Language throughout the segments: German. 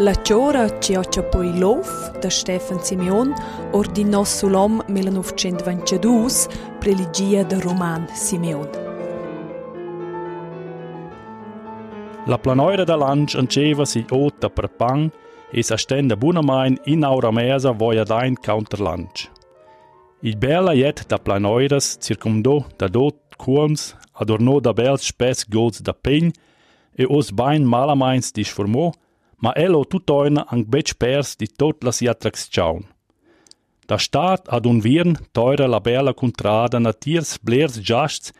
La ciora Cioccia poi lof da Stefan Simeon ordinò sull'om 1922 preligia de Roman Simeon. La planoira da lanch anceva si ota per pang e sa stenda bunamain in aura mesa voia dain counter lunch. Il bella jet da planoiras circumdo da dot curms adornò da bels spes gols da pegn e os bain malamains disformò ma elo tutoina ang bec pers di tot la sia attraction. Da stat ad un virn teure la bella contrada na tiers blers giasts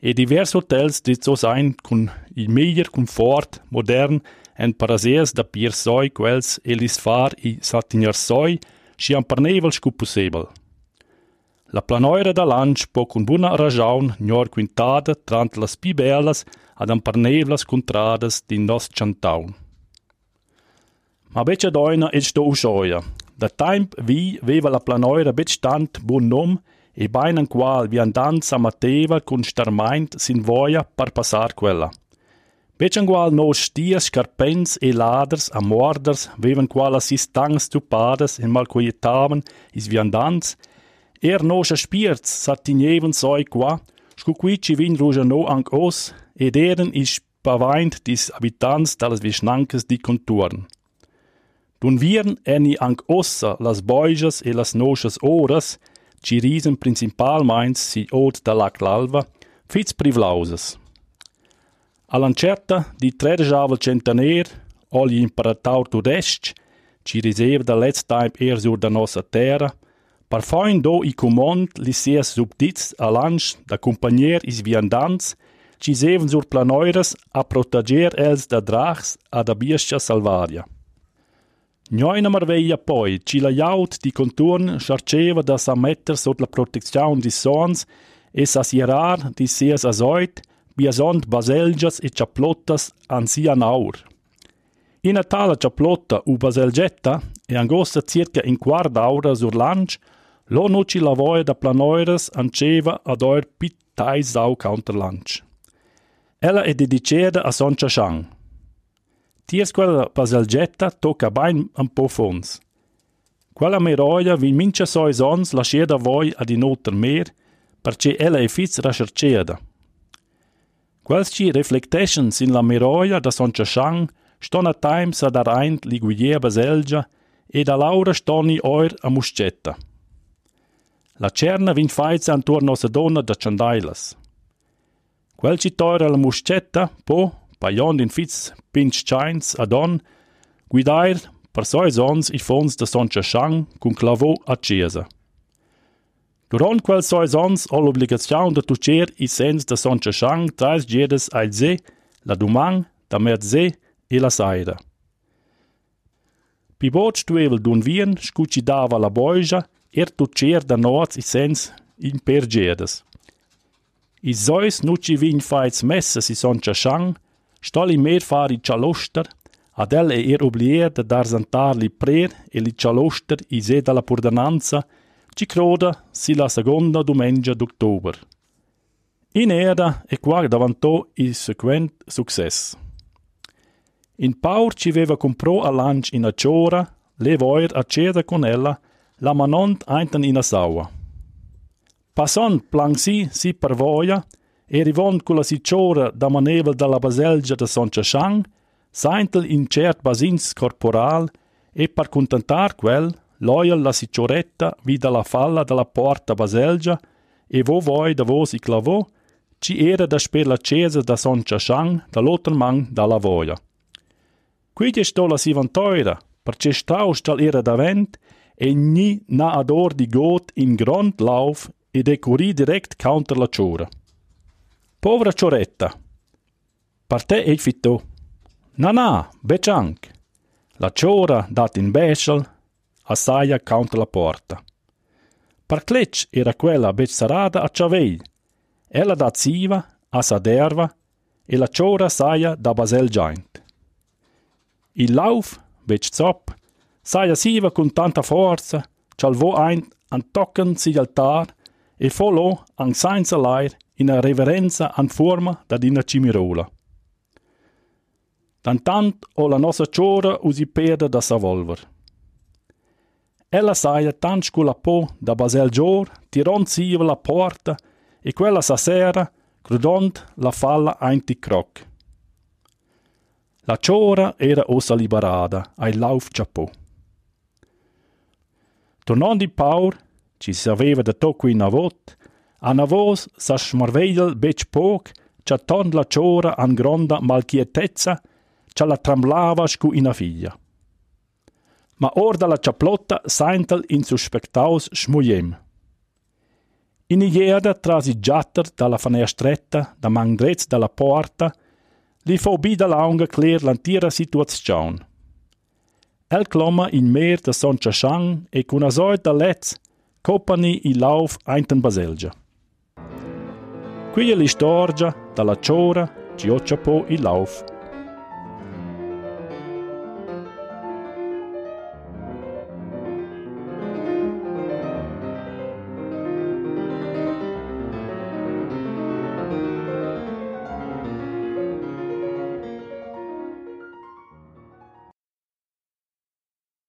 e divers hotels dit so sein cun il meglier comfort modern en parasiers da pier soi quels elis far i satinjar soi si am parnevel scupusebel. La planoira da lanch po cun buna rajaun gnor quintada trant las pi bellas ad am parnevlas contradas din nos chantaun. Ma beccia doina et sto uscioia. Da temp vi veva la planoira bec tant bun nom e bainan qual vi andan sa mateva cun starmaint sin voia par passar quella. Beccian qual no stias scarpens e laders a morders vevan qual assis tangs tupadas in mal quietaven is vi andans er no scha spirts satinjeven soi qua scu qui ci vin ruja no anc os ed eren is pavaint dis habitants dallas vi schnankes di conturn. Dun viren eni anc ossa las boijas e las noschas oras, ci risen principalmeins si od da lac l'alva, fits privlausas. All'ancerta di tredjavel centaner, oli imparataur tudesc, ci risev da let's time er sur da nossa terra, par fein do i comond li sias subdits a lanch da compagnier is viandants, ci seven sur planoiras a proteger els da drachs a da biescia salvaria. Gnoina marveglia poi, ci la jaut di conturn scharceva da sa metter sot la protezione di sons e sa sierar di sias asoit, biasont baselgias e ciaplottas an sia naur. In a tala ciaplotta u baselgetta e angosta circa in quart aura sur lanch, lo nuci la voia da planoiras anceva ad oir pitai sau counter lanch. Ella è dedicata a Son Chashang. Tiers quella baselgetta tocca bain un po' fons. Quella meroia vi mincha soi sons la schieda voi ad in otter mer, perché ella è fiz rascerceda. Quels ci reflectations in la meroia da Son Chashang ston a times ad areint liguier baselgia e da laura stoni oir a muscetta. La cerna vin faiza antorno a donna da ciandailas. Quel ci toira la muscetta, po, paion in fiz pinch chains adon, guidair per soi sons i fons da son chashang cun. Durant quel soi sons ho l'obligazione de tucer i sens da son chashang trais gedes al la dumang, da merze e la saira. Pi dun vien, scuci dava la boija, er tucer da noz i sens in per gedes. I sois nuci vin faiz messa si son chashang, stoli mer fari cialoster, ad el e er oblier dar zantar li prer e li cialoster i se dalla purdananza, ci croda si la seconda domenica d'october. In era e qua davantò il sequent success. In paur ci veva comprò a lanch in a ciora, le voir a ceda con ella, la manont einten in a saua. Passant plan si, si per voia, e rivont con la sicciora da manevel dalla baselgia da Son Chashang, saintel in cert basins corporal e per contentar quel, loyal la siccioretta vi dalla falla dalla porta baselgia e vo voi da vos i clavò, ci era da sper la cesa da Son Chashang dall'altro man dalla voia. Qui è sto la si vantoira, perché stau stal era davent e ni na ador di got in grand lauf e decori direct counter la ciora. Povera cioretta. Per te è fitto. Na na, becianc. La ciora dat in beschel, assaia counter la porta. Per clec era quella bec sarada a ciavei. Ella dat siva, a saderva, e la ciora saia da basel giant. Il lauf, bec zop, saia siva con tanta forza, cialvo ein an tocken si altar, e folò an senza l'air in reverenza an forma da dina cimirola. Tantant o la nostra ciora usi perde da savolver. Ella saia tant sculla po da basel gior, tiron siva la porta e quella sa sera, crudont la falla ainti croc. La ciora era ossa liberada, ai lauf ciapò. Tornando di paur, ci serveva da tocco in avot, a navos sa smarveidel bec poc, c'ha tond la ciora an gronda malquietezza, c'ha la tremblava scu ina figlia. Ma or dalla ciaplotta saintel in suspectaus schmuiem. In iera trasi giatter dalla fanestretta, da mangdrez dalla porta, li fo bida launga cler l'antira situazione. El cloma in mer da son chashang e con asoit da letz, copani i lauf einten baselgia. Qui è l'istorgia dalla ciora, ci po i lauf